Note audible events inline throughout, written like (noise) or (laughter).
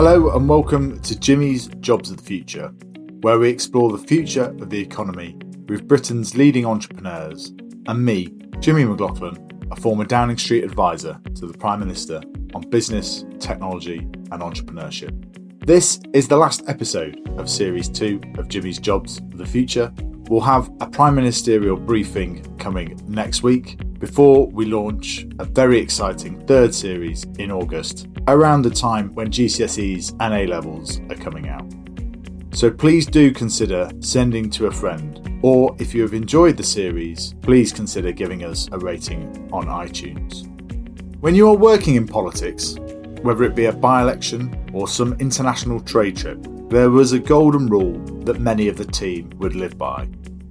Hello, and welcome to Jimmy's Jobs of the Future, where we explore the future of the economy with Britain's leading entrepreneurs and me, Jimmy McLaughlin, a former Downing Street advisor to the Prime Minister on business, technology, and entrepreneurship. This is the last episode of Series 2 of Jimmy's Jobs of the Future. We'll have a Prime Ministerial briefing coming next week before we launch a very exciting third series in August, around the time when GCSEs and A levels are coming out. So please do consider sending to a friend, or if you have enjoyed the series, please consider giving us a rating on iTunes. When you are working in politics, whether it be a by election or some international trade trip, there was a golden rule that many of the team would live by.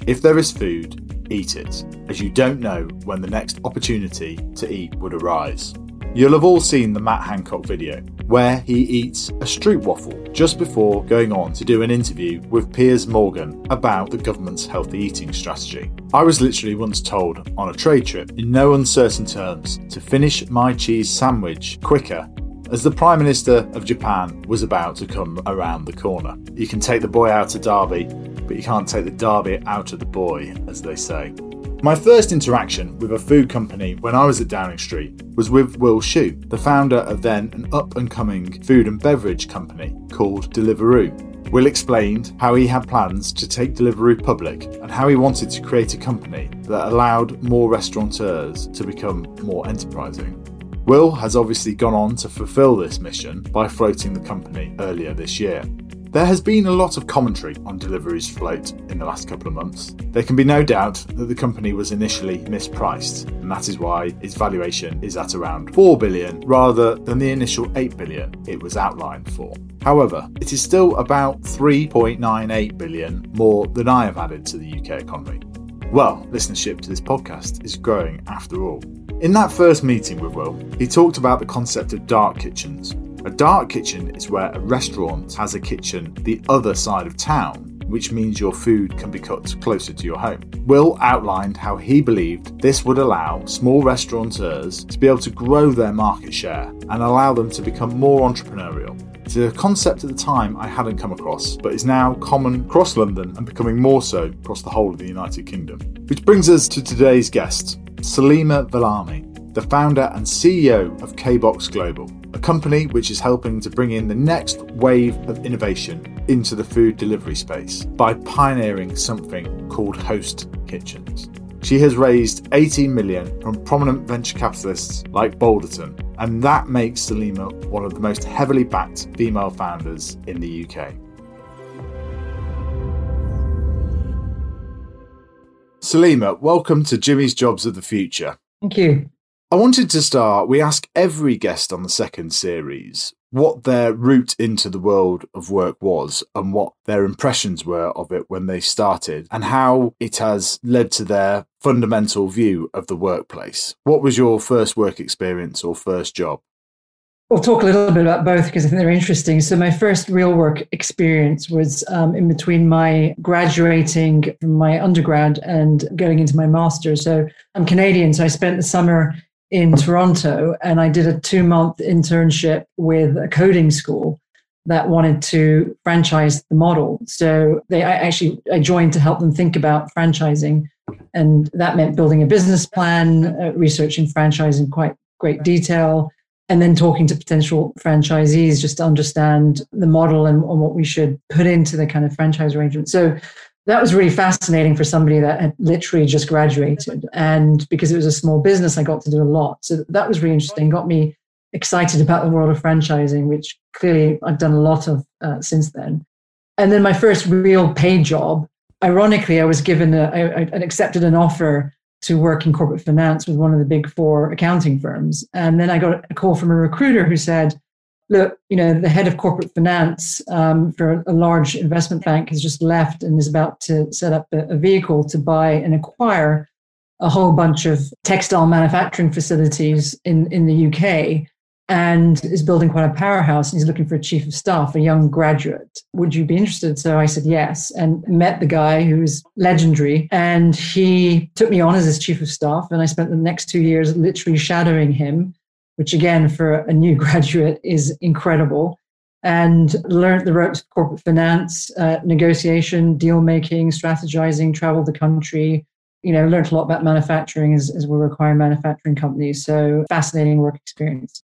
If there is food, eat it, as you don't know when the next opportunity to eat would arise. You'll have all seen the Matt Hancock video, where he eats a stroopwafel just before going on to do an interview with Piers Morgan about the government's healthy eating strategy. I was literally once told on a trade trip, in no uncertain terms, to finish my cheese sandwich quicker as the Prime Minister of Japan was about to come around the corner. You can take the boy out of Derby, but you can't take the Derby out of the boy, as they say. My first interaction with a food company when I was at Downing Street was with Will Shu, the founder of then an up and coming food and beverage company called Deliveroo. Will explained how he had plans to take Deliveroo public and how he wanted to create a company that allowed more restaurateurs to become more enterprising. Will has obviously gone on to fulfill this mission by floating the company earlier this year. There has been a lot of commentary on Deliveroo's float in the last couple of months. There can be no doubt that the company was initially mispriced, and that is why its valuation is at around 4 billion rather than the initial 8 billion it was outlined for. However, it is still about 3.98 billion more than I have added to the UK economy. Well, listenership to this podcast is growing after all. In that first meeting with Will, he talked about the concept of dark kitchens. A dark kitchen is where a restaurant has a kitchen the other side of town, which means your food can be cooked closer to your home. Will outlined how he believed this would allow small restaurateurs to be able to grow their market share and allow them to become more entrepreneurial. It's a concept at the time I hadn't come across, but is now common across London and becoming more so across the whole of the United Kingdom. Which brings us to today's guest, Salima Vellani, the founder and CEO of KBox Global, a company which is helping to bring in the next wave of innovation into the food delivery space by pioneering something called host kitchens. She has raised 18 million from prominent venture capitalists like Balderton, and that makes Salima one of the most heavily backed female founders in the UK. Salima, welcome to Jimmy's Jobs of the Future. Thank you. I wanted to start. We ask every guest on the second series what their route into the world of work was and what their impressions were of it when they started and how it has led to their fundamental view of the workplace. What was your first work experience or first job? We'll talk a little bit about both because I think they're interesting. So, my first real work experience was um, in between my graduating from my undergrad and going into my master's. So, I'm Canadian, so I spent the summer in Toronto and I did a two month internship with a coding school that wanted to franchise the model. So, they I actually I joined to help them think about franchising. And that meant building a business plan, uh, researching franchise in quite great detail and then talking to potential franchisees just to understand the model and, and, what we should put into the kind of franchise arrangement. So that was really fascinating for somebody that had literally just graduated. And because it was a small business, I got to do a lot. So that was really interesting, got me excited about the world of franchising, which clearly I've done a lot of uh, since then. And then my first real paid job, ironically, I was given, a, I, I accepted an offer to work in corporate finance with one of the big four accounting firms. And then I got a call from a recruiter who said, Look, you know, the head of corporate finance um, for a large investment bank has just left and is about to set up a, vehicle to buy and acquire a whole bunch of textile manufacturing facilities in, in the UK and is building quite a powerhouse and he's looking for a chief of staff, a young graduate. Would you be interested? So I said yes and met the guy who's legendary. And he took me on as his chief of staff. And I spent the next two years literally shadowing him, which again, for a new (laughs) graduate is incredible. and learned the ropes of corporate finance, uh, negotiation, deal making, strategizing, traveled the country. You know, learned a lot about manufacturing as, as we require manufacturing companies. So fascinating work experience.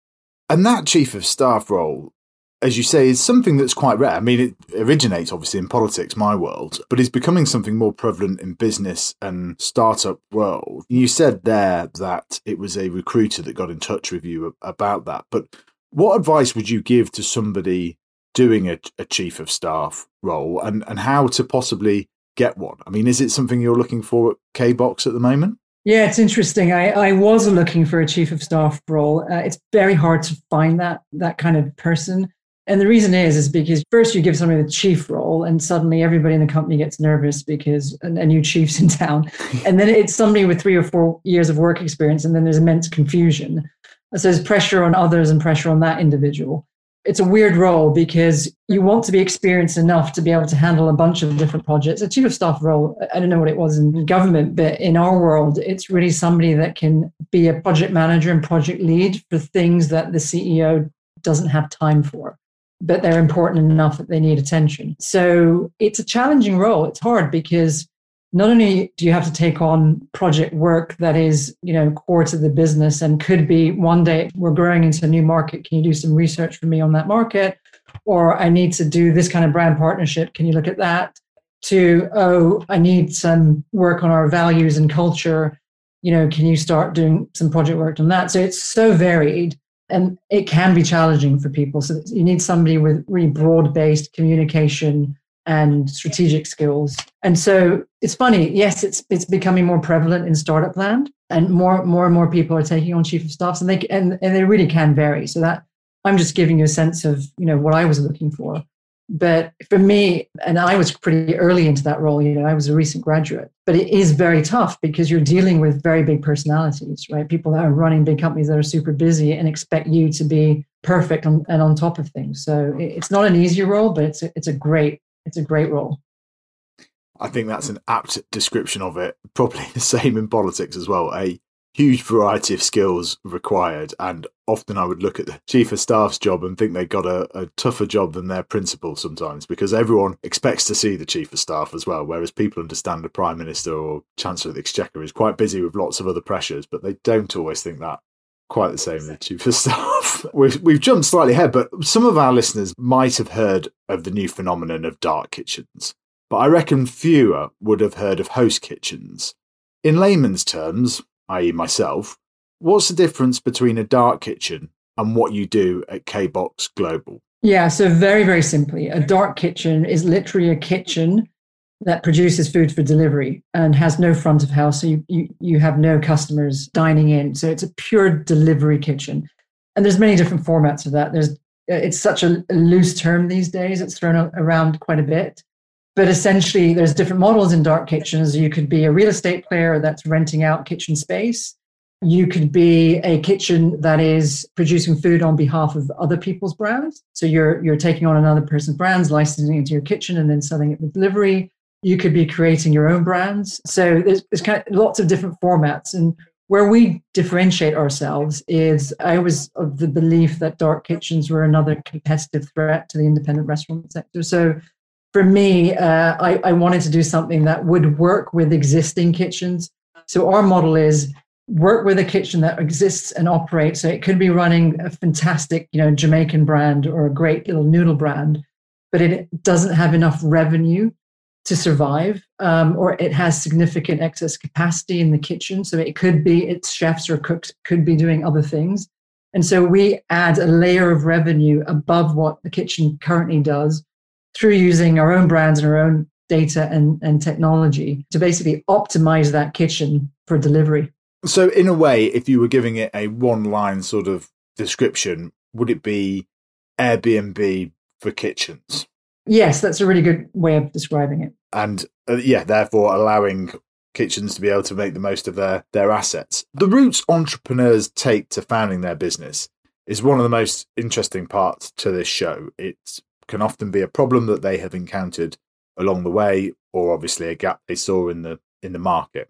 And that chief of staff role, as you say, is something that's quite rare. I mean, it originates obviously in politics, my world, but is becoming something more prevalent in business and startup world. You said there that it was a recruiter that got in touch with you about that, but what advice would you give to somebody doing a, a chief of staff role and, and how to possibly get one? I mean, is it something you're looking for at KBox at the moment? Yeah, it's interesting. I, I was looking for a chief of staff role. Uh, it's very hard to find that that kind of person. And the reason is, is because first you give somebody the chief role, and suddenly everybody in the company gets nervous because a, a new chief's in town. (laughs) and then it's somebody with three or four years of work experience, and then there's immense confusion. So there's pressure on others and pressure on that individual. It's a weird role because you want to be experienced enough to be able to handle a bunch of different projects. A chief of staff role, I don't know what it was in government, but in our world, it's really somebody that can be a project manager and project lead for things that the CEO doesn't have time for but they're important enough that they need attention. So it's a challenging role. It's hard because not only do you have to take on project work that is you know core to the business and could be one day we're growing into a new market can you do some research for me on that market or i need to do this kind of brand partnership can you look at that to oh i need some work on our values and culture you know can you start doing some project work on that so it's so varied and it can be challenging for people so you need somebody with really broad based communication and strategic skills. And so it's funny, yes, it's it's becoming more prevalent in startup land, and more more and more people are taking on chief of staffs, and they and, and they really can vary. So that I'm just giving you a sense of you know what I was looking for. But for me, and I was pretty early into that role, you know, I was a recent graduate, but it is very tough because you're dealing with very big personalities, right? People that are running big companies that are super busy and expect you to be perfect and, and on top of things. So it's not an easy role, but it's a, it's a great it's a great role. I think that's an apt description of it. Probably (laughs) the same in politics as well. A huge variety of skills required, and often I would look at the chief of staff's job and think they got a, a tougher job than their principal sometimes because everyone expects to see the chief of staff as well. Whereas people understand the prime minister or chancellor of the exchequer is quite busy with lots of other pressures, but they don't always think that quite the same the chief of staff. (laughs) we've, we've jumped slightly ahead, but some of our listeners might have heard of the new phenomenon of dark kitchens, but I reckon fewer would have heard of host kitchens. In layman's terms, i.e., myself, what's the difference between a dark kitchen and what you do at KBox Global? Yeah, so very, very simply, a dark kitchen is literally a kitchen that produces food for delivery and has no front of house. So you, you, you have no customers dining in. So it's a pure delivery kitchen. And there's many different formats of that. There's it's such a, loose term these days. It's thrown around quite a bit. But essentially, there's different models in dark kitchens. You could be a real estate player that's renting out kitchen space. You could be a kitchen that is producing food on behalf of other people's brands. So you're you're taking on another person's brands, licensing into your kitchen, and then selling it with delivery you could be creating your own brands. So there's, there's kind of lots of different formats. And where we differentiate ourselves is I was of the belief that dark kitchens were another competitive threat to the independent restaurant sector. So for me, uh, I, I wanted to do something that would work with existing kitchens. So our model is work with a kitchen that exists and operates. So it could be running a fantastic, you know, Jamaican brand or a great little noodle brand, but it doesn't have enough revenue to survive, um, or it has significant excess capacity in the kitchen. So it could be its chefs or cooks could be doing other things. And so we add a layer of revenue above what the kitchen currently does through using our own brands and our own data and, and technology to basically optimize that kitchen for delivery. So, in a way, if you were giving it a one line sort of description, would it be Airbnb for kitchens? Yes, that's a really good way of describing it. And uh, yeah, therefore allowing kitchens to be able to make the most of their their assets. The routes entrepreneurs take to founding their business is one of the most interesting parts to this show. It can often be a problem that they have encountered along the way, or obviously a gap they saw in the in the market.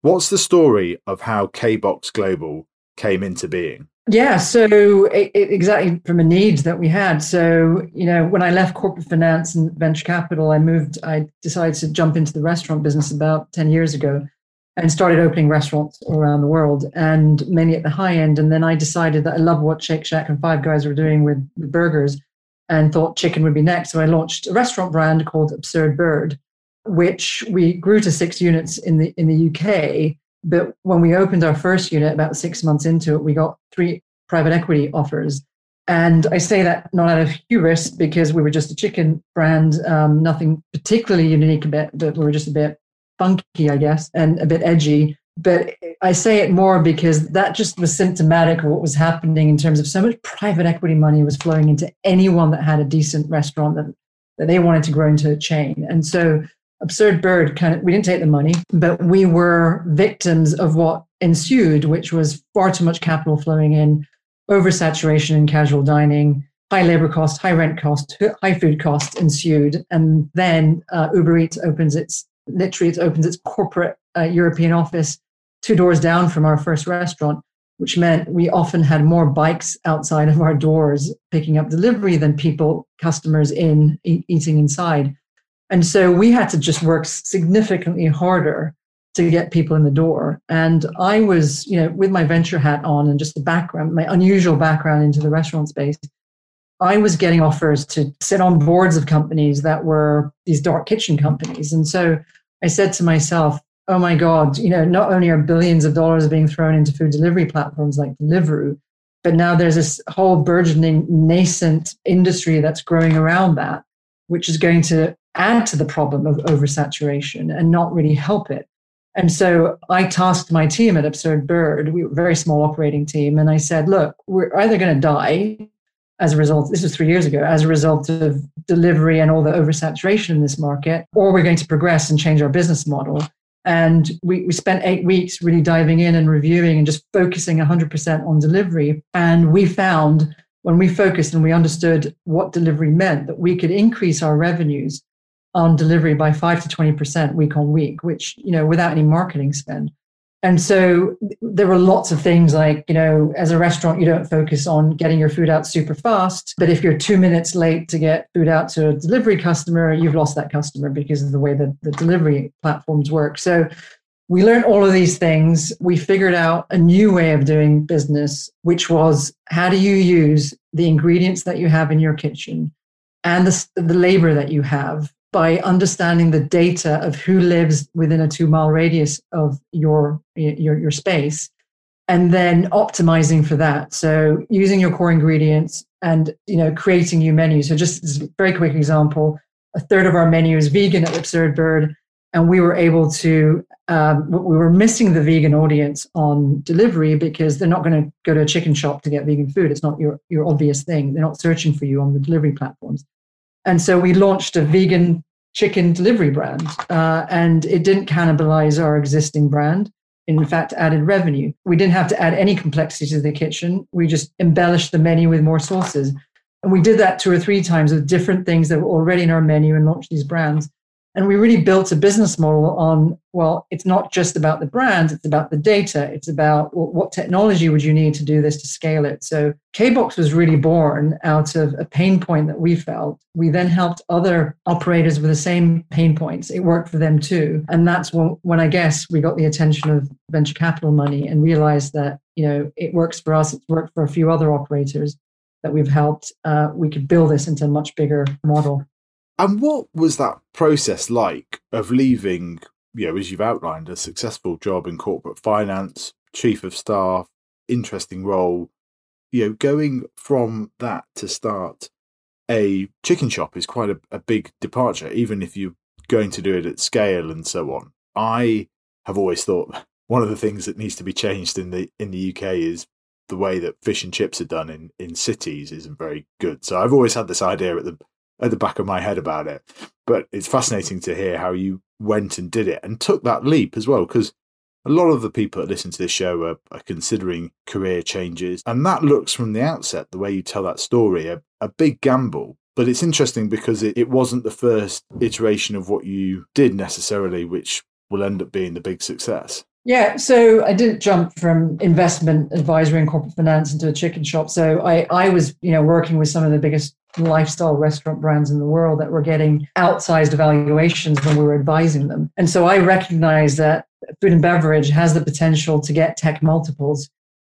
What's the story of how KBox Global came into being? Yeah, so it, it, exactly from a need that we had. So, you know, when I left corporate finance and venture capital, I moved, I decided to jump into the restaurant business about 10 years ago and started opening restaurants around the world and many at the high end. And then I decided that I love what Shake Shack and Five Guys were doing with, burgers and thought chicken would be next. So I launched a restaurant brand called Absurd Bird, which we grew to six units in the in the UK but when we opened our first unit, about six months into it, we got three private equity offers. And I say that not out of hubris because we were just a chicken brand, um, nothing particularly unique about but we were just a bit funky, I guess, and a bit edgy. But I say it more because that just was symptomatic of what was happening in terms of so much private equity money was flowing into anyone that had a decent restaurant that, that they wanted to grow into a chain. And so Absurd Bird kind of, we didn't take the money, but we were victims of what ensued, which was far too much capital flowing in, oversaturation in casual dining, high labor cost, high rent cost, high food cost ensued. And then uh, Uber Eats opens its, literally, it opens its corporate uh, European office two doors down from our first restaurant, which meant we often had more bikes outside of our doors picking up delivery than people, customers in e- eating inside. And so we had to just work significantly harder to get people in the door. And I was, you know, with my venture hat on and just the background, my unusual background into the restaurant space, I was getting offers to sit on boards of companies that were these dark kitchen companies. And so I said to myself, oh my God, you know, not only are billions of dollars being thrown into food delivery platforms like Deliveroo, but now there's this whole burgeoning nascent industry that's growing around that, which is going to add to the problem of oversaturation and not really help it. And so I tasked my team at Absurd Bird, we were a very small operating team, and I said, look, we're either going to die as a result, this was three years ago, as a result of delivery and all the oversaturation in this market, or we're going to progress and change our business model. And we, we spent eight weeks really diving in and reviewing and just focusing 100% on delivery. And we found when we focused and we understood what delivery meant that we could increase our revenues on delivery by 5 to 20% week on week, which, you know, without any marketing spend. And so there were lots of things like, you know, as a restaurant, you don't focus on getting your food out super fast. But if you're two minutes late to get food out to a delivery customer, you've lost that customer because of the way that the delivery platforms work. So we learned all of these things. We figured out a new way of doing business, which was how do you use the ingredients that you have in your kitchen and the, the labor that you have by understanding the data of who lives within a two mile radius of your, your, your space and then optimizing for that. So using your core ingredients and you know creating new menus. So just a very quick example, a third of our menu is vegan at Absurd Bird, and we were able to um, we were missing the vegan audience on delivery because they're not going to go to a chicken shop to get vegan food. It's not your your obvious thing. They're not searching for you on the delivery platforms. And so we launched a vegan chicken delivery brand, uh, and it didn't cannibalize our existing brand. In fact, added revenue. We didn't have to add any complexity to the kitchen. We just embellished the menu with more sauces. And we did that two or three times with different things that were already in our menu and launched these brands. And we really built a business model on, well, it's not just about the brand, it's about the data. It's about well, what technology would you need to do this to scale it. So KBox was really born out of a pain point that we felt. We then helped other operators with the same pain points. It worked for them too. And that's when, when I guess we got the attention of venture capital money and realized that, you know, it works for us, it's worked for a few other operators that we've helped. Uh, we could build this into a much bigger model. And what was that process like of leaving, you know, as you've outlined, a successful job in corporate finance, chief of staff, interesting role, you know, going from that to start a chicken shop is quite a, a big departure, even if you're going to do it at scale and so on. I have always thought (laughs) one of the things that needs to be changed in the in the UK is the way that fish and chips are done in, in cities isn't very good. So I've always had this idea at the at the back of my head about it. But it's fascinating to hear how you went and did it and took that leap as well, because a lot of the people that listen to this show are, are, considering career changes. And that looks from the outset, the way you tell that story, a, a big gamble. But it's interesting because it, it wasn't the first iteration of what you did necessarily, which will end up being the big success. Yeah, so I didn't jump from investment advisory and corporate finance into a chicken shop. So I, I was, you know, working with some of the biggest lifestyle restaurant brands in the world that were getting outsized evaluations when we were advising them. And so I recognize that food and beverage has the potential to get tech multiples,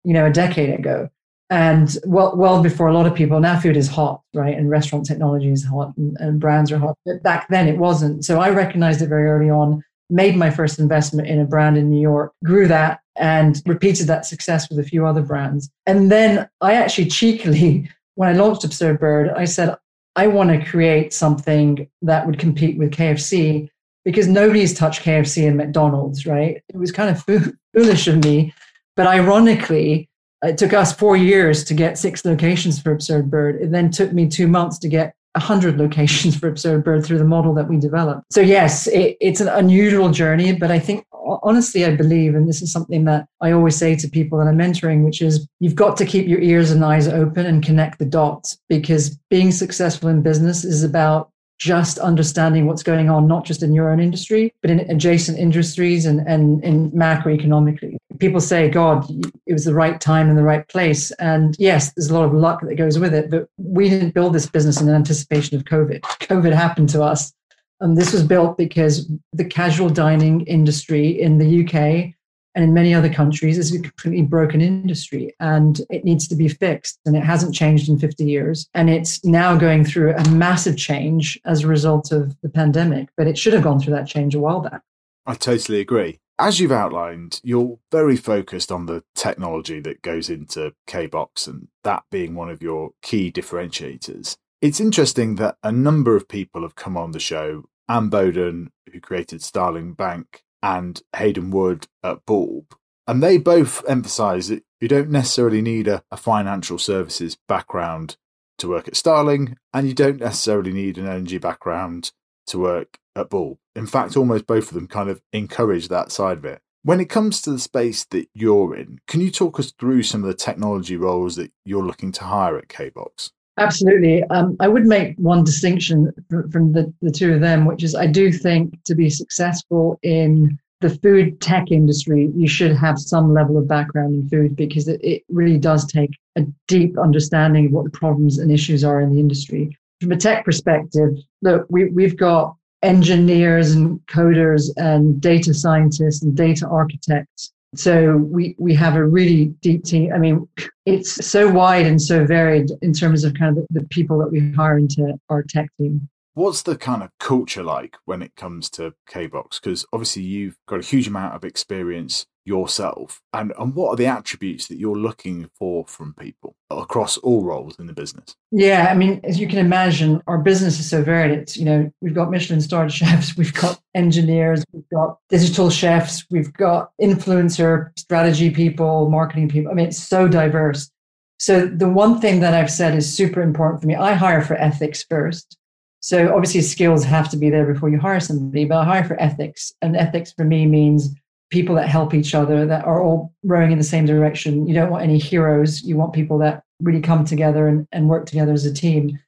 you know, a decade ago. And well, well before a lot of people, now food is hot, right? And restaurant technology is hot and, and brands are hot. But back then it wasn't. So I recognized it very early on made my first investment in a brand in New York, grew that and repeated that success with a few other brands. And then I actually cheekily, when I launched Absurd Bird, I said, I want to create something that would compete with KFC because nobody's touched KFC and McDonald's, right? It was kind of (laughs) foolish of me. But ironically, it took us four years to get six locations for Absurd Bird. It then took me two months to get 100 locations (laughs) for Absurd Bird through the model that we developed. So, yes, it, it's an unusual journey, but I think honestly, I believe, and this is something that I always say to people that I'm mentoring, which is you've got to keep your ears and eyes open and connect the dots because being successful in business is about just understanding what's going on, not just in your own industry, but in adjacent industries and, and, and macroeconomically. People say, God, it was the right time and the right place. And yes, there's a lot of luck that goes with it, but we didn't build this business in anticipation of COVID. COVID happened to us. And this was built because the casual dining industry in the UK and in many other countries is a completely broken industry and it needs to be fixed and it hasn't changed in 50 years. And it's now going through a massive change as a result of the pandemic but it should have gone through that change a while back. I totally agree. As you've outlined, you're very focused on the technology that goes into KBox and that being one of your key differentiators. It's interesting that a number of people have come on the show. Anne Boden, who created Starling Bank, and Hayden Wood at Bulb. And they both emphasize that you don't necessarily need a, a, financial services background to work at Starling, and you don't necessarily need an energy background to work at Bulb. In fact, almost both of them kind of encourage that side of it. When it comes to the space that you're in, can you talk us through some of the technology roles that you're looking to hire at KBox? Absolutely. Um, I would make one distinction from the, the two of them, which is I do think to be successful in the food tech industry, you should have some level of background in food because it, it really does take a deep understanding of what the problems and issues are in the industry. From a tech perspective, look, we, we've got engineers and coders and data scientists and data architects so we we have a really deep team. I mean, it's so wide and so varied in terms of kind of the, the people that we hire into our tech team. What's the kind of culture like when it comes to KBox? Because obviously you've got a huge amount of experience yourself, and and what are the attributes that you're looking for from people across all roles in the business? Yeah, I mean, as you can imagine, our business is so varied. It's you know we've got Michelin starred (laughs) chefs, we've got engineers, we've got digital chefs, we've got influencer strategy people, marketing people. I mean, it's so diverse. So the one thing that I've said is super important for me. I hire for ethics first. So obviously skills have to be there before you hire somebody, but I hire for ethics. And ethics for me means people that help each other, that are all rowing in the same direction. You don't want any heroes. You want people that really come together and, and work together as a team.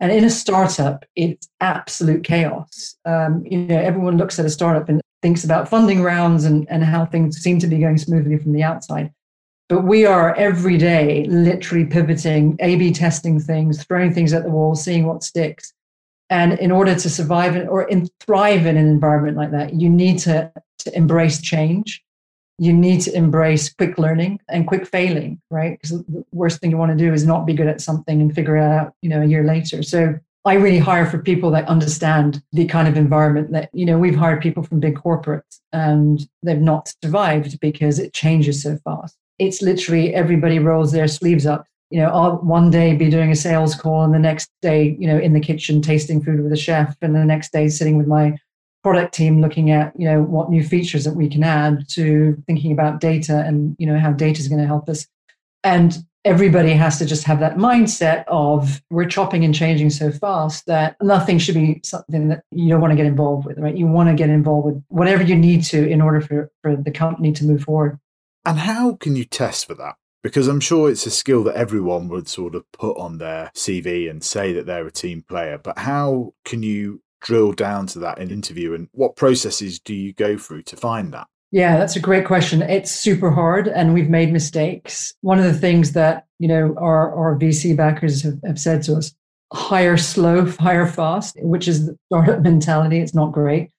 And in a startup, it's absolute chaos. Um, you know, everyone looks at a startup and thinks about funding rounds and, and how things seem to be going smoothly from the outside. But we are every day literally pivoting, A B testing things, throwing things at the wall, seeing what sticks. And in order to survive or in, thrive in an environment like that, you need to, to embrace change. You need to embrace quick learning and quick failing, right? Because the worst thing you want to do is not be good at something and figure it out, you know, a year later. So I really hire for people that understand the kind of environment that, you know, we've hired people from big corporates and they've not survived because it changes so fast. It's literally everybody rolls their sleeves up you know, I'll one day be doing a sales call and the next day, you know, in the kitchen tasting food with a chef, and the next day sitting with my product team looking at, you know, what new features that we can add to thinking about data and, you know, how data is going to help us. And everybody has to just have that mindset of we're chopping and changing so fast that nothing should be something that you don't want to get involved with, right? You want to get involved with whatever you need to in order for, for the company to move forward. And how can you test for that? because I'm sure it's a skill that everyone would sort of put on their CV and say that they're a team player. But how can you drill down to that in interview and what processes do you go through to find that? Yeah, that's a great question. It's super hard and we've made mistakes. One of the things that, you know, our, our VC backers have, have said to us, hire slow, hire fast, which is the startup mentality. It's not great.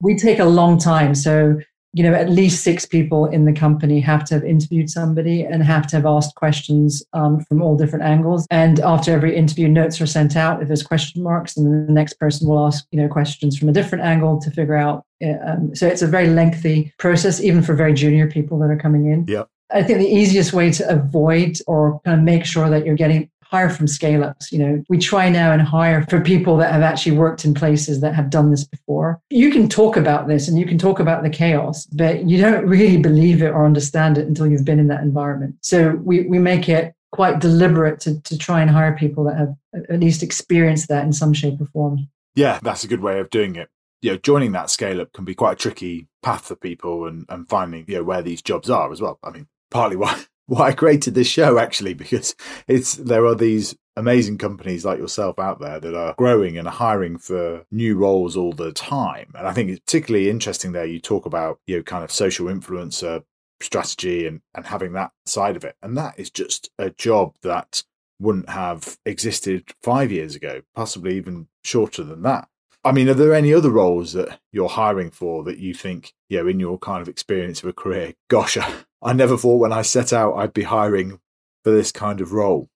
We take a long time. So you know, at least six people in the company have to have interviewed somebody and have to have asked questions um, from all different angles. And after every interview, notes are sent out if there's question marks, and the next person will ask, you know, questions from a different angle to figure out. Uh, um, so it's a very lengthy process, even for very junior people that are coming in. Yeah. I think the easiest way to avoid or kind of make sure that you're getting hire from scale ups. You know, we try now and hire for people that have actually worked in places that have done this before. You can talk about this and you can talk about the chaos, but you don't really believe it or understand it until you've been in that environment. So we, we make it quite deliberate to, to try and hire people that have at least experienced that in some shape or form. Yeah, that's a good way of doing it. You know, joining that scale up can be quite a tricky path for people and, and finding, you know, where these jobs are as well. I mean, partly why why I created this show actually (laughs) because it's there are these amazing companies like yourself out there that are growing and hiring for new roles all the time. And I think it's particularly interesting there you talk about, you know, kind of social influencer strategy and, and having that side of it. And that is just a job that wouldn't have existed five years ago, possibly even shorter than that. I mean, are there any other roles that you're hiring for that you think, you know, in your kind of experience of a career, gosh, (laughs) I never thought when I set out I'd be hiring for this kind of role?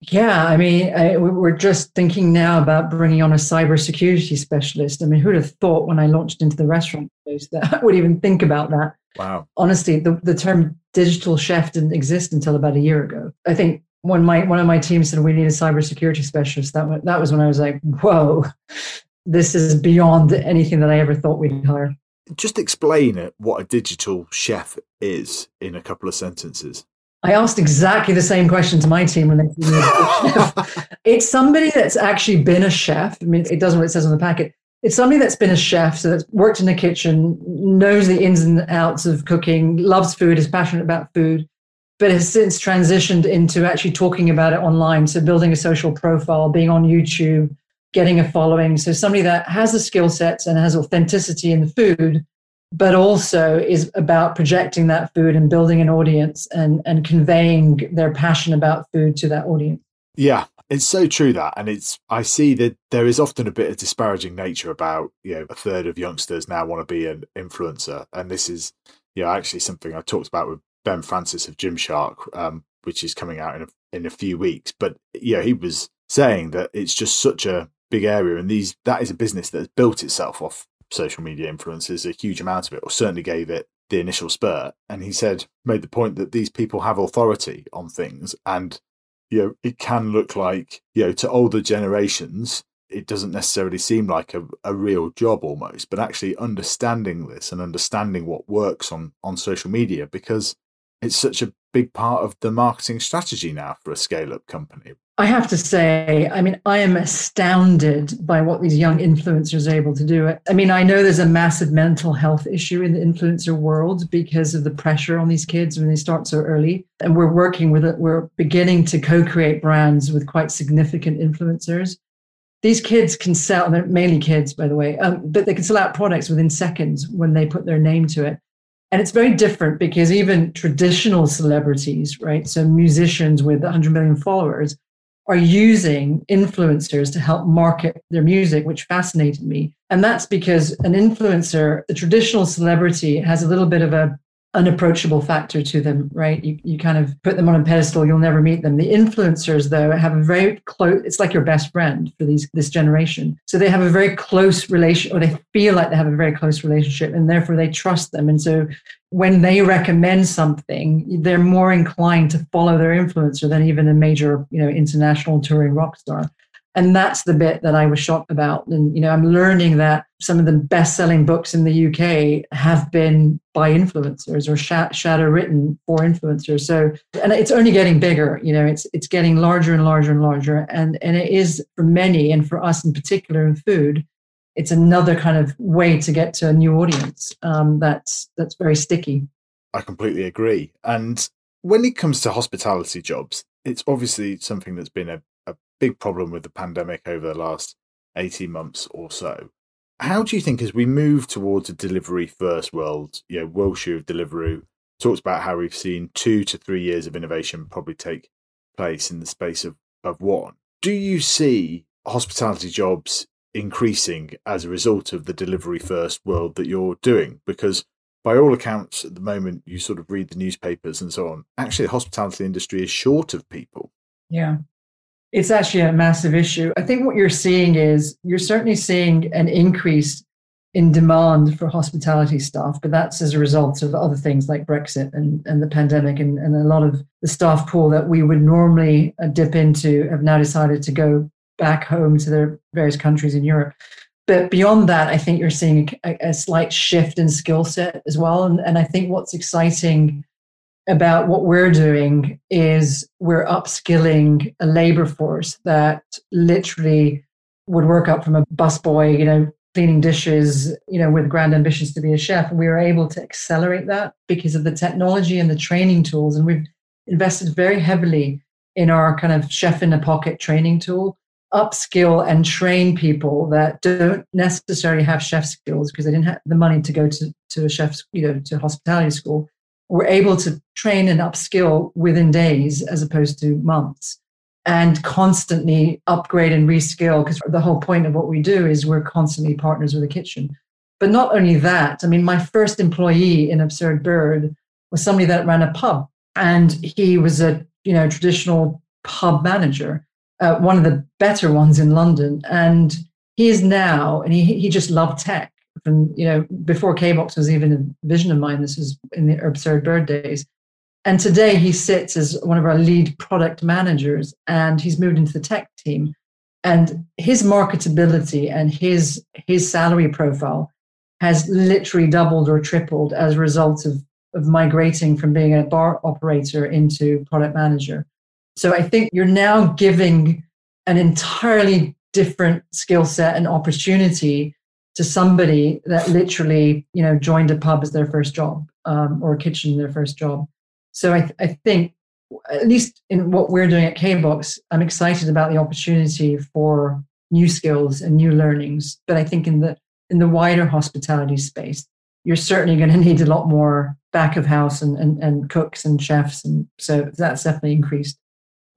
Yeah, I mean, I, we're just thinking now about bringing on a cybersecurity specialist. I mean, who'd have thought when I launched into the restaurant space that (laughs) I would even think about that? Wow. Honestly, the, the term digital chef didn't exist until about a year ago. I think when my one of my team said we need a cybersecurity specialist, that that was when I was like, whoa, this is beyond anything that I ever thought we'd hire. Just explain it what a digital chef is in a couple of sentences. I asked exactly the same question to my team when they chef. (laughs) It's somebody that's actually been a chef. I mean, it doesn't what it says on the packet. It's somebody that's been a chef, so that's worked in the kitchen, knows the ins and outs of cooking, loves food, is passionate about food, but has since transitioned into actually talking about it online. So building a social profile, being on YouTube, getting a following. So somebody that has the skill sets and has authenticity in the food, but also is about projecting that food and building an audience and, and conveying their passion about food to that audience. Yeah, it's so true that, and it's I see that there is often a bit of disparaging nature about you know a third of youngsters now want to be an influencer, and this is you know actually something I talked about with Ben Francis of Gymshark, um, which is coming out in a, in a few weeks. But yeah, he was saying that it's just such a big area, and these that is a business that has built itself off social media influences, a huge amount of it, or certainly gave it the initial spurt. And he said, made the point that these people have authority on things, and you know, it can look like you know to older generations. It doesn't necessarily seem like a, a real job almost, but actually understanding this and understanding what works on, on social media because it's such a big part of the marketing strategy now for a scale up company. I have to say, I mean, I am astounded by what these young influencers are able to do. I mean, I know there's a massive mental health issue in the influencer world because of the pressure on these kids when they start so early. And we're working with it, we're beginning to co create brands with quite significant influencers. These kids can sell, they're mainly kids, by the way, um, but they can sell out products within seconds when they put their name to it. And it's very different because even traditional celebrities, right? So musicians with 100 million followers, are using influencers to help market their music, which fascinated me. And that's because an influencer, the traditional celebrity, has a little bit of a unapproachable factor to them, right? You, you kind of put them on a pedestal, you'll never meet them. The influencers, though, have a very close, it's like your best friend for these this generation. So they have a very close relation, or they feel like they have a very close relationship, and therefore they trust them. And so when they recommend something, they're more inclined to follow their influencer than even a major, you know, international touring rock star. And that's the bit that I was shocked about. And, you know, I'm learning that some of the best selling books in the UK have been by influencers or sh- shadow written for influencers. So, and it's only getting bigger, you know, it's, it's getting larger and larger and larger. And, and it is for many, and for us in particular in food, it's another kind of way to get to a new audience um, that's, that's very sticky. I completely agree. And when it comes to hospitality jobs, it's obviously something that's been a big problem with the pandemic over the last 18 months or so. How do you think as we move towards a delivery first world, you know, Will Shu of Deliveroo talks about how we've seen two to three years of innovation probably take place in the space of, of one. Do you see hospitality jobs increasing as a result of the delivery first world that you're doing? Because by all accounts, at the moment, you sort of read the newspapers and so on. Actually, the hospitality industry is short of people. Yeah. It's actually a massive issue. I think what you're seeing is you're certainly seeing an increase in demand for hospitality staff, but that's as a result of other things like Brexit and, and the pandemic. And, and a lot of the staff pool that we would normally uh, dip into have now decided to go back home to their various countries in Europe. But beyond that, I think you're seeing a, a slight shift in skill set as well. And, and I think what's exciting about what we're doing is we're upskilling a labor force that literally would work up from a busboy, you know, cleaning dishes, you know, with grand ambitions to be a chef. And we were able to accelerate that because of the technology and the training tools. And we've invested very heavily in our kind of chef in a pocket training tool, upskill and train people that don't necessarily have chef skills because they didn't have the money to go to, to a chef's, you know, to hospitality school we're able to train and upskill within days as opposed to months and constantly upgrade and reskill because the whole point of what we do is we're constantly partners with the kitchen. But not only that i mean my first employee in absurd bird was somebody that ran a pub and he was a you know traditional pub manager uh, one of the better ones in london. And he is now and he, he just loved tech from you know before Kbox was even a vision of mine. This was in the Absurd Bird days, and today he sits as one of our lead product managers, and he's moved into the tech team. And his marketability and his his salary profile has literally doubled or tripled as a result of of migrating from being a bar operator into product manager. So I think you're now giving an entirely different skill set and opportunity to somebody that literally, you know, joined a pub as their first job um, or a kitchen their first job. So I, th- I think, at least in what we're doing at Kbox, I'm excited about the opportunity for new skills and new learnings. But I think in the in the wider hospitality space, you're certainly going (laughs) to need a lot more back of house and, and, and cooks and chefs. And so that's definitely increased.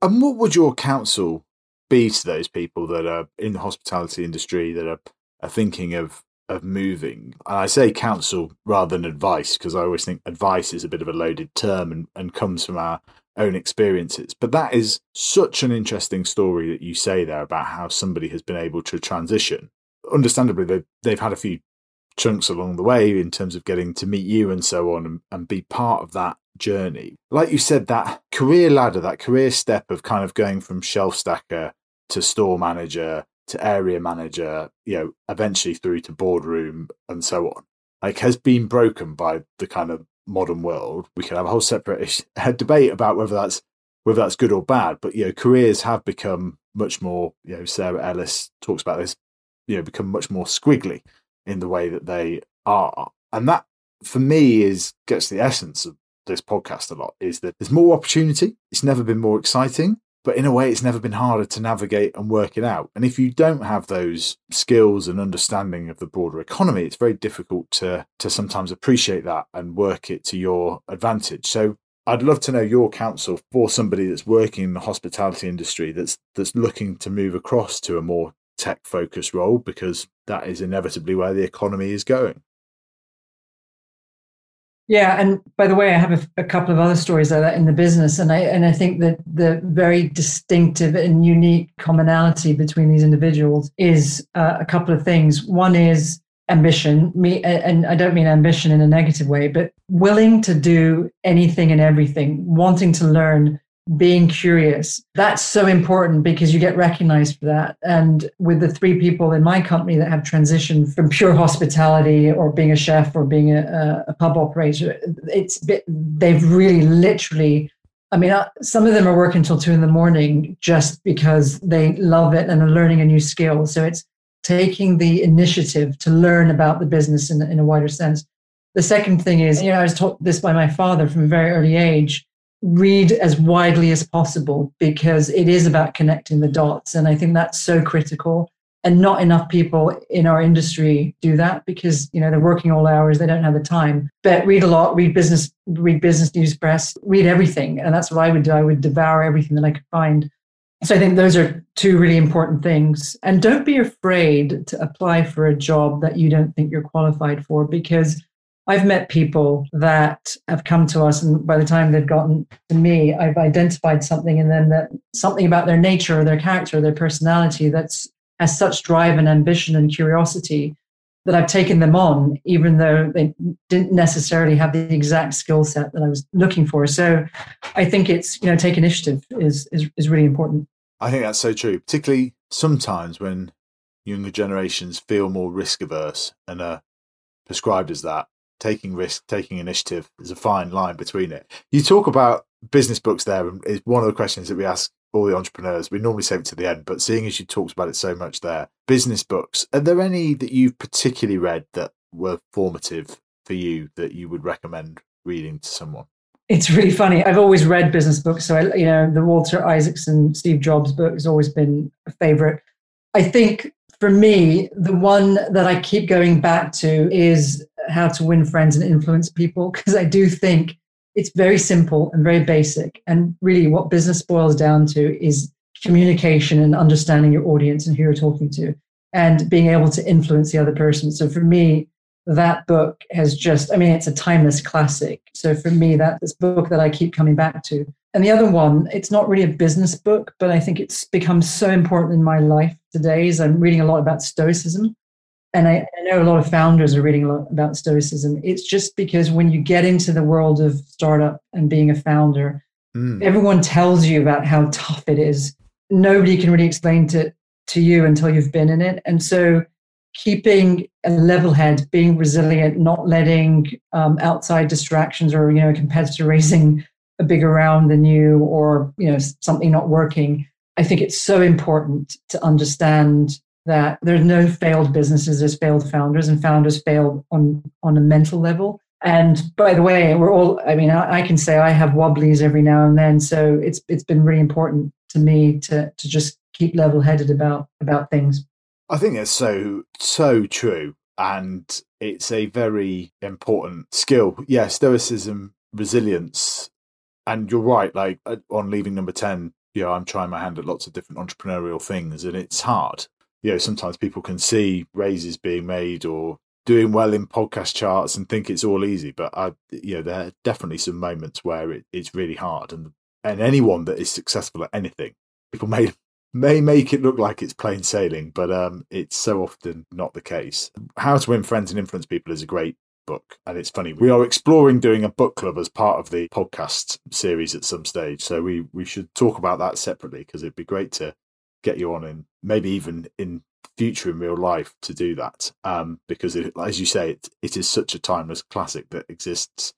And what would your counsel be to those people that are in the hospitality industry that are are thinking of of moving. And I say counsel rather than advice because I always think advice is a bit of a loaded term and, and comes from our own experiences. But that is such an interesting story that you say there about how somebody has been able to transition. Understandably, they've, they've had a few chunks along the way in terms of getting to meet you and so on and, and be part of that journey. Like you said, that career ladder, that career step of kind of going from shelf stacker to store manager to area manager, you know, eventually through to boardroom and so on, like has been broken by the kind of modern world. We can have a whole separate (laughs) debate about whether that's whether that's good or bad. But you know, careers have become much more. You know, Sarah Ellis talks about this. You know, become much more squiggly in the way that they are, and that for me is gets the essence of this podcast a lot. Is that there's more opportunity. It's never been more exciting but in a way it's never been harder to navigate and work it out. And if you don't have those skills and understanding of the broader economy it's very difficult to to sometimes appreciate that and work it to your advantage. So I'd love to know your counsel for somebody that's working in the hospitality industry that's that's looking to move across to a more tech focused role because that is inevitably where the economy is going yeah, and by the way, I have a, a, couple of other stories like that in the business, and I and I think that the very distinctive and unique commonality between these individuals is uh, a couple of things. One is ambition, me, and I don't mean ambition in a negative way, but willing to do anything and everything, wanting to learn, being curious. That's so important because you get recognized for that. And with the three people in my company that have transitioned from pure hospitality or being a chef or being a, a pub operator, it's bit, they've really literally. I mean, uh, some of them are working until two in the morning just because they love it and are learning a new skill. So it's taking the initiative to learn about the business in, in a wider sense. The second thing is, you know, I was taught this by my father from a very early age read as widely as possible because it is about connecting the dots. And I think that's so critical. and not enough people in our industry do that because you know they're working all hours they don't have the time. But read a lot read business read business news press read everything. And that's what i would do. I would devour everything that i could find. So i think those are two really important things. And don't be afraid to apply for a job that you don't think you're qualified for because I've met people that have come to us, and by the time they've gotten to me, I've identified something in them that something about their nature or their character, or their personality that's has such drive and ambition and curiosity that I've taken them on, even though they didn't necessarily have the exact skill set that I was looking for. So I think it's, you know, take initiative is, is, is really important. I think that's so true, particularly sometimes when younger generations feel more risk averse and are prescribed as that. Taking risk, taking initiative is a fine line between it. You talk about business books there, and it's one of the questions that we ask all the entrepreneurs. We normally save it to the end, but seeing as you talked about it so much there, business books, are there any that you've particularly read that were formative for you that you would recommend reading to someone? It's really funny. I've always read business books. So, I, you know, the Walter Isaacson, Steve Jobs book has always been a favorite. I think for me, the one that I keep going back to is How to Win Friends and Influence People, because I do think it's very simple and very basic. And really, what business boils down to is communication and understanding your audience and who you're talking to and being able to influence the other person. So for me, that book has just, I mean, it's a timeless classic. So for me, that's this book that I keep coming back to. And the other one, it's not really a business book, but I think it's become so important in my life today is I'm reading a lot about Stoicism. And I, I, know a lot of founders are reading a lot about stoicism. It's just because when you get into the world of startup and being a founder mm. everyone tells you about how tough it is. Nobody can really explain to to you until you've been in it. And so keeping a level head being resilient not letting um, outside distractions or you know a competitor (laughs) raising a bigger round than you or you know something not working i think it's so important to understand that there's no failed businesses, there's failed founders, and founders fail on on a mental level. And by the way, we're all, I mean, I, I can say I have wobblies every now and then. So it's it's been really important to me to to just keep level headed about about things. I think it's so so true. And it's a very important skill. Yeah, stoicism, resilience. And you're right, like uh, on leaving number 10, you know, I'm trying my hand at lots of different entrepreneurial things and it's hard you know, sometimes people can see raises being made or doing well in podcast charts and think it's all easy. But I, you know, there are definitely some moments where it, it's really hard. And and anyone that is successful at anything, people may may make it look like it's plain sailing, but um, it's so often not the case. How to Win Friends and Influence People is a great book. And it's funny, we are exploring doing a book club as part of the podcast series at some stage. So we, we should talk about that separately because it'd be great to get you on and maybe even in future in real life to do that um, because it, as you say it, it is such a timeless classic that exists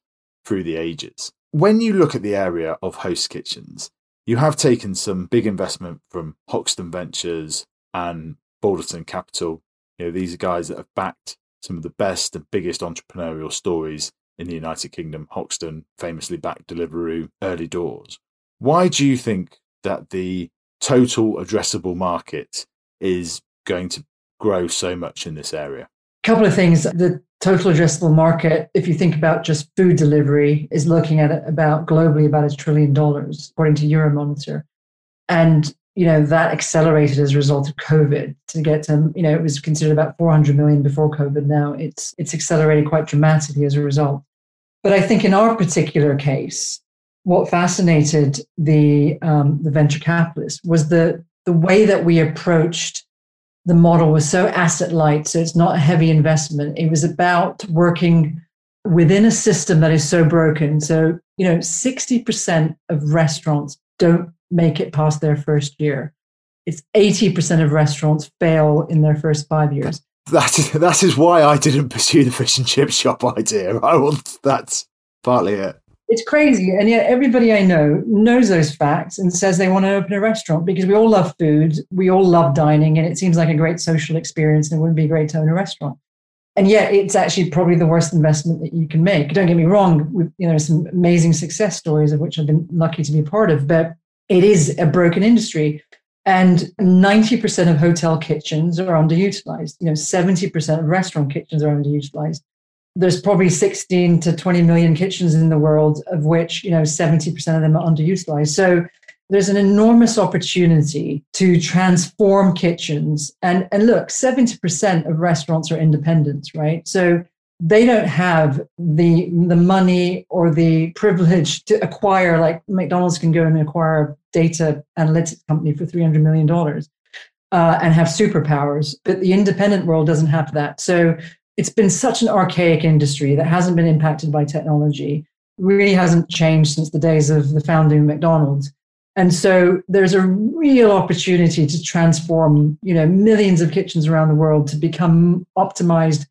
through the ages when you look at the area of host kitchens you have taken some big investment from hoxton ventures and balderton capital you know these are guys that have backed some of the best and biggest entrepreneurial stories in the united kingdom hoxton famously backed deliveroo early doors why do you think that the total addressable market is going to grow so much in this area? A couple of things. The total addressable market, if you think about just food delivery, is looking at about globally about a trillion dollars, according to Euromonitor. And you know that accelerated as a result of COVID to get to you know it was considered about 400 million before COVID. Now it's it's accelerated quite dramatically as a result. But I think in our particular case, what fascinated the um, the venture capitalists was the the way that we approached the model was so asset light so it's not a heavy investment it was about working within a system that is so broken so you know 60% of restaurants don't make it past their first year it's 80% of restaurants fail in their first five years that is, that is why i didn't pursue the fish and chip shop idea i want that's partly it it's crazy. And yet everybody I know knows those facts and says they want to open a restaurant because we all love food. We all love dining and it seems like a great social experience and it wouldn't be great to own a restaurant. And yet it's actually probably the worst investment that you can make. Don't get me wrong, we, you know, some amazing success stories of which I've been lucky to be part of, but it is a broken industry. And 90% of hotel kitchens are underutilized. You know, 70% of restaurant kitchens are underutilized. There's probably 16 to 20 million kitchens in the world, of which, you know, 70% of them are underutilized. So there's an enormous opportunity to transform kitchens. And, and look, 70% of restaurants are independents, right? So they don't have the the money or the privilege to acquire like McDonald's can go and acquire a data analytics company for 300 million dollars uh, and have superpowers but the independent world doesn't have that. So it's been such an archaic industry that hasn't been impacted by technology really hasn't changed since the days of the founding of McDonald's. And so there's a real opportunity to transform you know millions of kitchens around the world to become optimized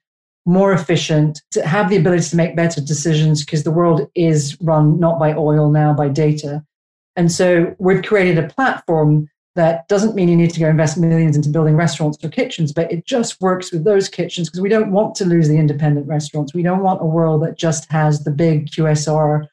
more efficient, to have the ability to make better decisions because the world is run not by oil now, by data. And so we've created a platform that doesn't mean you need to go invest millions into building restaurants or kitchens, but it just works with those kitchens because we don't want to lose the independent restaurants. We don't want a world that just has the big QSR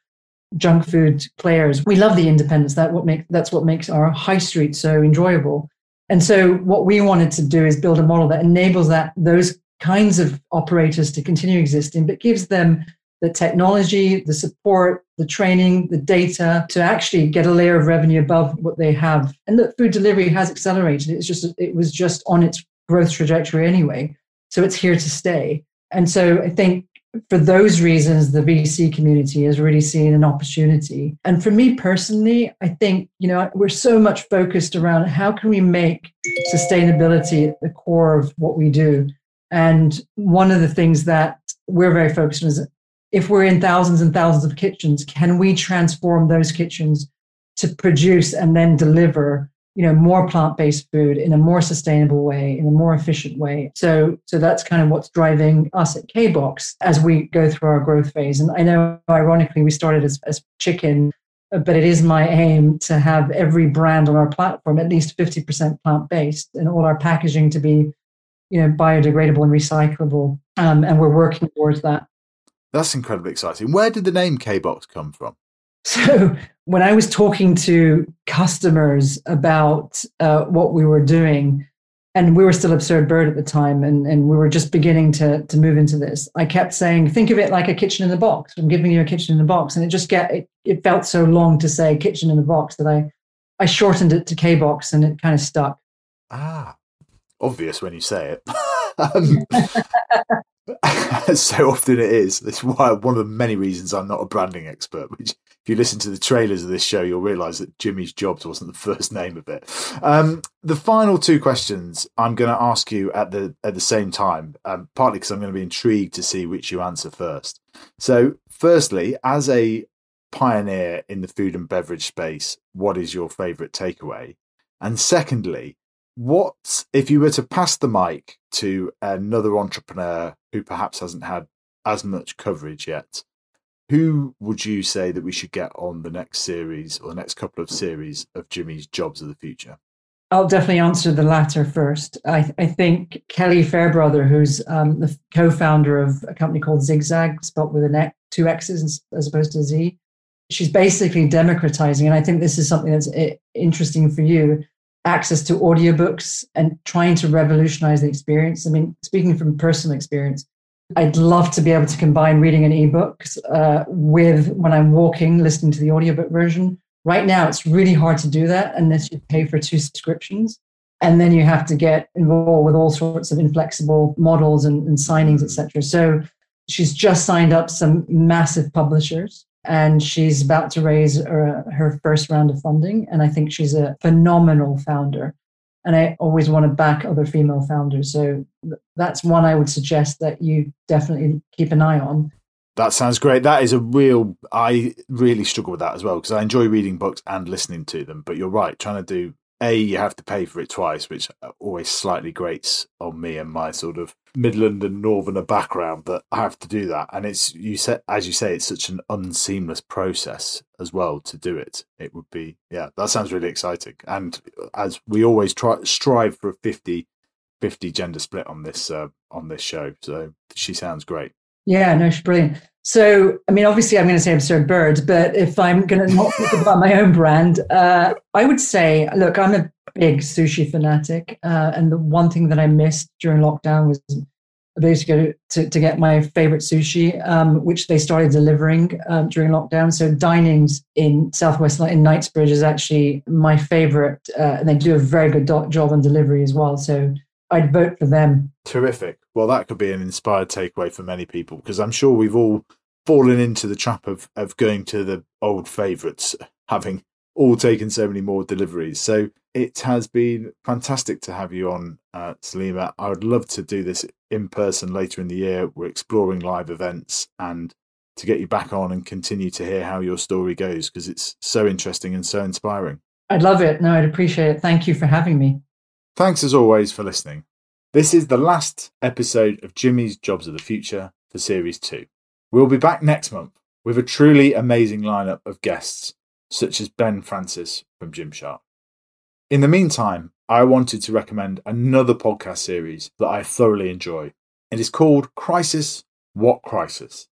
junk food players. We love the independence. That what make, that's what makes our high street so enjoyable. And so what we wanted to do is build a model that enables that those kinds of operators to continue existing, but gives them the technology, the support, the training, the data to actually get a layer of revenue above what they have. And look, food delivery has accelerated. It's just it was just on its growth trajectory anyway. So it's here to stay. And so I think for those reasons, the VC community has really seen an opportunity. And for me personally, I think, you know, we're so much focused around how can we make sustainability at the core of what we do. And one of the things that we're very focused on is if we're in thousands and thousands of kitchens, can we transform those kitchens to produce and then deliver, you know, more plant-based food in a more sustainable way, in a more efficient way? So, so that's kind of what's driving us at KBox as we go through our growth phase. And I know, ironically, we started as, as chicken, but it is my aim to have every brand on our platform at least 50% plant-based and all our packaging to be you know, biodegradable and recyclable. Um, and we're working towards that. That's incredibly exciting. Where did the name K-Box come from? (laughs) So when I was talking to customers about uh, what we were doing, and we were still absurd bird at the time and, and we were just beginning to, to move into this i kept saying think of it like a kitchen in the box i'm giving you a kitchen in the box and it just get it, it felt so long to say kitchen in the box that i i shortened it to k-box and it kind of stuck ah obvious when you say it. um, (laughs) (laughs) so often it is. That's why one of the many reasons I'm not a branding expert. Which, if you listen to the trailers of this show, you'll realise that Jimmy's Jobs wasn't the first name of it. Um, the final two questions I'm going to ask you at the at the same time, um, partly because I'm going to be intrigued to see which you answer first. So, firstly, as a pioneer in the food and beverage space, what is your favourite takeaway? And secondly, what if you were to pass the mic to another entrepreneur who perhaps hasn't had as much coverage yet? Who would you say that we should get on the next series or the next couple of series of Jimmy's Jobs of the Future? I'll definitely answer the latter first. I, I think Kelly Fairbrother, who's um, the co-founder of a company called Xigxag, spelled with an X, two X's as opposed to Z, she's basically democratizing, and I think this is something that's eh, interesting for you access to audiobooks and trying to revolutionize the experience. I mean, speaking from personal experience, I'd love to be able to combine reading an ebook uh, with when I'm walking, listening to the audiobook version. Right now, it's really hard to do that unless you pay for two subscriptions. And then you have to get involved with all sorts of inflexible models and, and signings, etc. So she's just signed up some massive publishers and she's about to raise her, her first round of funding. And I think she's a phenomenal founder. And I always want to back other female founders. So that's one I would suggest that you definitely keep an eye on. That sounds great. That is a real. I really struggle with that as well because I enjoy reading books and listening to them. But you're right, trying to do a you have to pay for it twice, which always slightly grates on me and my sort of Midland and Northerner background that I have to do that. And it's you said as you say, it's such an unseamless process as well to do it. It would be yeah, that sounds really exciting. And as we always try strive for a 50 50 gender split on this uh, on this show. So she sounds great. Yeah, no, she's brilliant. So, I mean, obviously, I'm going to say absurd birds, but if I'm going to not talk about my own brand, uh, I would say, look, I'm a big sushi fanatic. Uh, and the one thing that I missed during lockdown was basically to, to get my favorite sushi, um, which they started delivering um, during lockdown. So dinings in Southwest in Knightsbridge is actually my favorite, uh, and they do a very good do- job on delivery as well. So I'd vote for them. Terrific. Well, that could be an inspired takeaway for many people because I'm sure we've all fallen into the trap of of going to the old favourites, having all taken so many more deliveries. So it has been fantastic to have you on, uh, Salima. I would love to do this in person later in the year. We're exploring live events and to get you back on and continue to hear how your story goes because it's so interesting and so inspiring. I'd love it. No, I'd appreciate it. Thank you for having me. Thanks as always for listening. This is the last episode of Jimmy's Jobs of the Future for Series 2. We'll be back next month with a truly amazing lineup of guests, such as Ben Francis from Gymshark. In the meantime, I wanted to recommend another podcast series that I thoroughly enjoy. It is called Crisis What Crisis?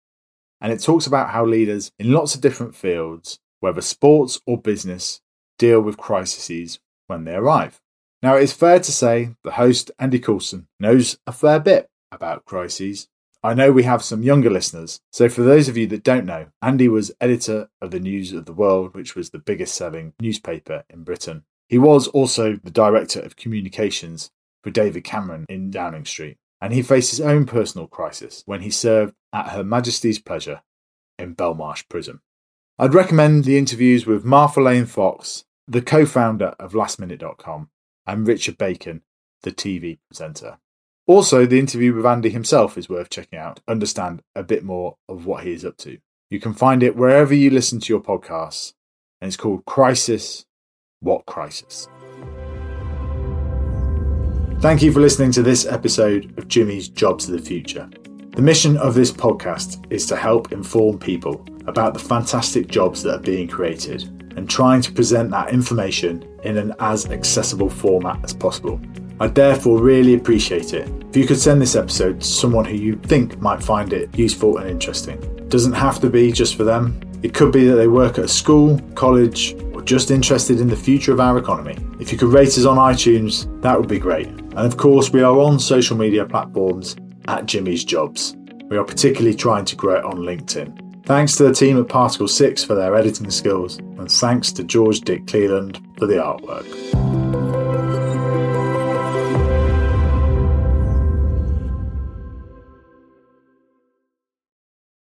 And it talks about how leaders in lots of different fields, whether sports or business, deal with crises when they arrive. Now, it is fair to say the host, Andy Coulson, knows a fair bit about crises. I know we have some younger listeners, so for those of you that don't know, Andy was editor of the News of the World, which was the biggest selling newspaper in Britain. He was also the director of communications for David Cameron in Downing Street, and he faced his own personal crisis when he served at Her Majesty's pleasure in Belmarsh Prison. I'd recommend the interviews with Martha Lane Fox, the co founder of LastMinute.com, and Richard Bacon, the TV presenter. Also, the interview with Andy himself is worth checking out, understand a bit more of what he is up to. You can find it wherever you listen to your podcasts, and it's called Crisis What Crisis? Thank you for listening to this episode of Jimmy's Jobs of the Future. The mission of this podcast is to help inform people about the fantastic jobs that are being created and trying to present that information in an as accessible format as possible. I'd therefore really appreciate it if you could send this episode to someone who you think might find it useful and interesting. Doesn't have to be just for them. It could be that they work at a school, college, or just interested in the future of our economy. If you could rate us on iTunes, that would be great. And of course, we are on social media platforms at Jimmy's Jobs. We are particularly trying to grow it on LinkedIn. Thanks to the team at Particle 6 for their editing skills, and thanks to George Dick Cleland for the artwork.